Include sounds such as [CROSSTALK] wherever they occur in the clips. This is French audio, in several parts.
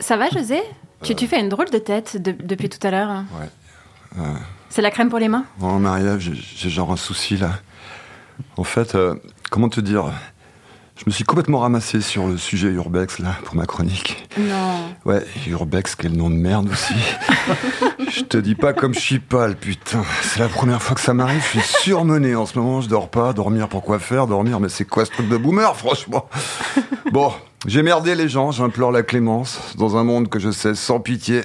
Ça va, José? Tu, tu fais une drôle de tête de- depuis tout à l'heure. Ouais. Euh, C'est la crème pour les mains? Bon, Marie-Ève, j'ai- j'ai genre un souci là. En fait, euh, comment te dire? Je me suis complètement ramassé sur le sujet Urbex là pour ma chronique. Non. Ouais, Urbex, quel nom de merde aussi. [LAUGHS] je te dis pas comme je suis pâle, putain. C'est la première fois que ça m'arrive. Je suis surmené en ce moment. Je dors pas. Dormir pour quoi faire? Dormir, mais c'est quoi ce truc de boomer, franchement? Bon, j'ai merdé les gens. J'implore la clémence dans un monde que je sais sans pitié.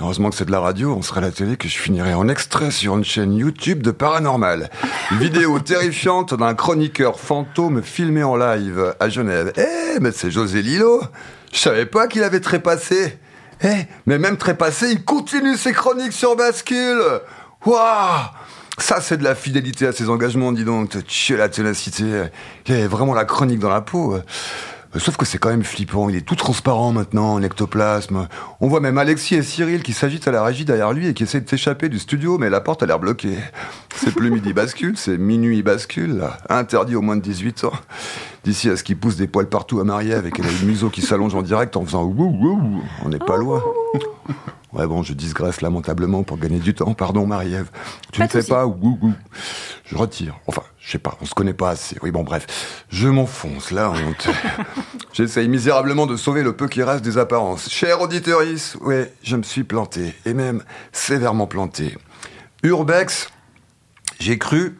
Heureusement que c'est de la radio, on serait à la télé que je finirais en extrait sur une chaîne YouTube de paranormal. Vidéo terrifiante d'un chroniqueur fantôme filmé en live à Genève. Eh, mais c'est José Lillo Je savais pas qu'il avait trépassé. Eh, mais même trépassé, il continue ses chroniques sur bascule Waouh ça, c'est de la fidélité à ses engagements, dis donc. Tu la ténacité. Il y a vraiment la chronique dans la peau. Euh, Sauf que c'est quand même flippant. Il est tout transparent maintenant, en ectoplasme. On voit même Alexis et Cyril qui s'agitent à la régie derrière lui et qui essaient de s'échapper du studio, mais la porte a l'air bloquée. C'est plus midi bascule, c'est minuit bascule. Interdit aux moins de 18 ans. D'ici à ce qu'il pousse des poils partout à Marie-Ève et qu'elle a le museau qui s'allonge en direct en faisant wouh wouh, on n'est pas loin. Ouais, bon, je digresse lamentablement pour gagner du temps. Pardon, Marie-Ève. Tu Pas ne sais pas ouh. Je retire. Enfin, je sais pas, on se connaît pas assez. Oui, bon, bref. Je m'enfonce, la honte. [LAUGHS] J'essaye misérablement de sauver le peu qui reste des apparences. Cher auditeurice, ouais, je me suis planté. Et même sévèrement planté. Urbex, j'ai cru.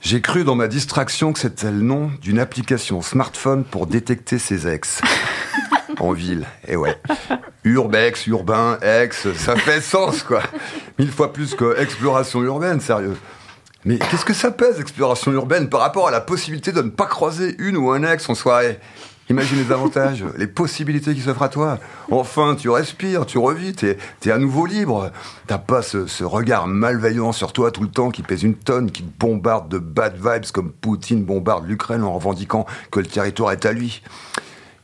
J'ai cru dans ma distraction que c'était le nom d'une application smartphone pour détecter ses ex. [LAUGHS] en ville, et ouais. Urbex, urbain, ex, ça fait sens, quoi. Mille fois plus que exploration urbaine, sérieux. Mais qu'est-ce que ça pèse, exploration urbaine, par rapport à la possibilité de ne pas croiser une ou un ex en soirée? Imagine les avantages, les possibilités qui s'offrent à toi. Enfin, tu respires, tu revis, t'es es à nouveau libre. T'as pas ce, ce regard malveillant sur toi tout le temps qui pèse une tonne, qui te bombarde de bad vibes comme Poutine bombarde l'Ukraine en revendiquant que le territoire est à lui.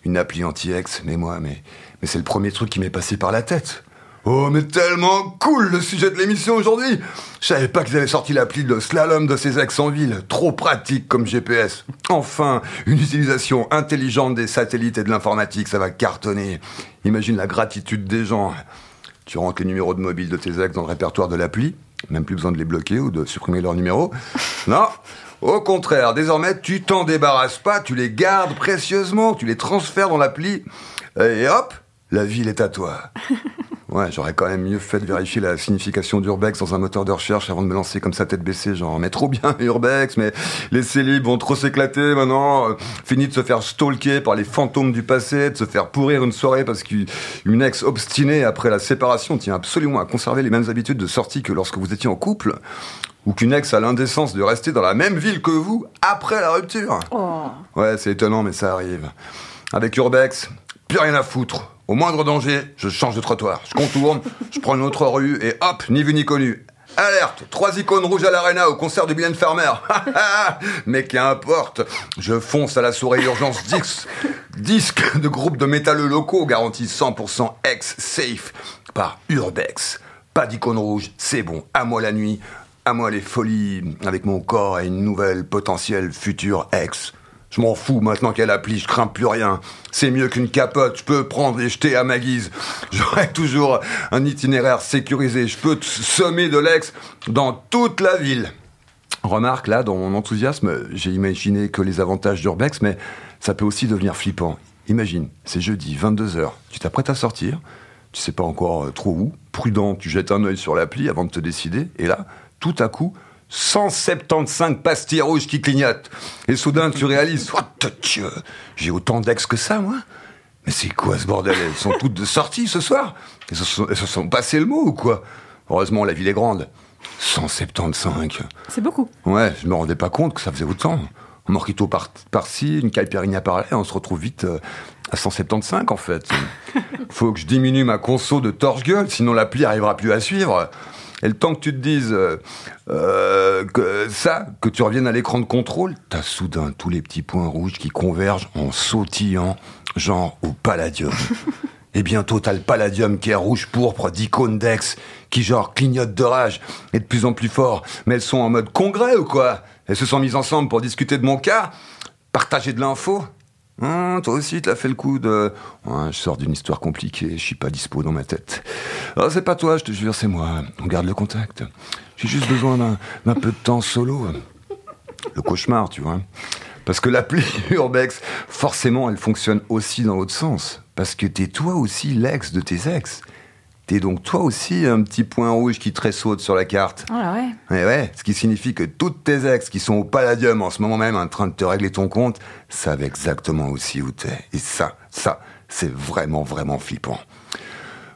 Une appli anti-ex, mais moi, mais, mais c'est le premier truc qui m'est passé par la tête. Oh, mais tellement cool le sujet de l'émission aujourd'hui Je savais pas qu'ils avaient sorti l'appli de slalom de ces ex en ville. Trop pratique comme GPS. Enfin, une utilisation intelligente des satellites et de l'informatique, ça va cartonner. Imagine la gratitude des gens. Tu rentres les numéros de mobile de tes ex dans le répertoire de l'appli. Même plus besoin de les bloquer ou de supprimer leur numéro. [LAUGHS] Non au contraire, désormais, tu t'en débarrasses pas, tu les gardes précieusement, tu les transfères dans l'appli, et hop, la ville est à toi. [LAUGHS] Ouais, j'aurais quand même mieux fait de vérifier la signification d'Urbex dans un moteur de recherche avant de me lancer comme ça tête baissée, genre, mais trop bien [LAUGHS] Urbex, mais les célibes vont trop s'éclater maintenant, euh, fini de se faire stalker par les fantômes du passé, de se faire pourrir une soirée parce qu'une ex obstinée après la séparation tient absolument à conserver les mêmes habitudes de sortie que lorsque vous étiez en couple, ou qu'une ex a l'indécence de rester dans la même ville que vous après la rupture. Oh. Ouais, c'est étonnant, mais ça arrive. Avec Urbex, plus rien à foutre. Au moindre danger, je change de trottoir. Je contourne, je prends une autre rue et hop, ni vu ni connu. Alerte Trois icônes rouges à l'arena au concert de Farmer. [LAUGHS] Mais qu'importe, je fonce à la soirée urgence disque, disque de groupe de métalleux locaux garantis 100% ex-safe par Urbex. Pas d'icône rouge, c'est bon. À moi la nuit, à moi les folies avec mon corps et une nouvelle potentielle future ex. Je m'en fous maintenant qu'elle applique, je crains plus rien. C'est mieux qu'une capote, je peux prendre et jeter à ma guise. [LAUGHS] J'aurai toujours un itinéraire sécurisé, je peux te semer de l'ex dans toute la ville. Remarque, là, dans mon enthousiasme, j'ai imaginé que les avantages d'Urbex, mais ça peut aussi devenir flippant. Imagine, c'est jeudi, 22h, tu t'apprêtes à sortir, tu sais pas encore euh, trop où, prudent, tu jettes un œil sur l'appli avant de te décider, et là, tout à coup, 175 pastilles rouges qui clignotent. Et soudain, tu réalises, what the Dieu, j'ai autant d'ex que ça, moi Mais c'est quoi ce bordel? Elles sont toutes de sortie ce soir elles se, sont, elles se sont passées le mot ou quoi? Heureusement, la ville est grande. 175. C'est beaucoup. Ouais, je me rendais pas compte que ça faisait autant. Un morito par- par-ci, une caipirinha par-là, on se retrouve vite euh, à 175 en fait. [LAUGHS] Faut que je diminue ma conso de torche-gueule, sinon l'appli arrivera plus à suivre. Et le temps que tu te dises euh, euh, que ça, que tu reviennes à l'écran de contrôle, t'as soudain tous les petits points rouges qui convergent en sautillant, genre au palladium. [LAUGHS] Et bientôt, t'as le palladium qui est rouge pourpre d'icônes d'ex, qui genre clignotent de rage, et de plus en plus fort. Mais elles sont en mode congrès ou quoi? Elles se sont mises ensemble pour discuter de mon cas Partager de l'info Hein, toi aussi, t'as fait le coup de. Je sors d'une histoire compliquée, je suis pas dispo dans ma tête. Ah, c'est pas toi, je te jure, c'est moi. On garde le contact. J'ai juste besoin d'un peu de temps solo. Le cauchemar, tu vois. Parce que l'appli [LAUGHS] Urbex, forcément, elle fonctionne aussi dans l'autre sens. Parce que t'es toi aussi l'ex de tes ex. T'es donc toi aussi un petit point rouge qui tressaute sur la carte. Oh là ouais. Et ouais, ce qui signifie que toutes tes ex qui sont au palladium en ce moment même en train de te régler ton compte savent exactement aussi où t'es. Et ça, ça, c'est vraiment, vraiment flippant.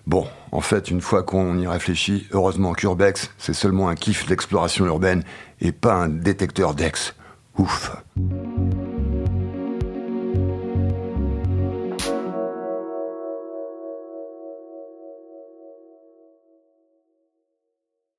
Bon, en fait, une fois qu'on y réfléchit, heureusement qu'Urbex, c'est seulement un kiff d'exploration urbaine et pas un détecteur d'ex. Ouf.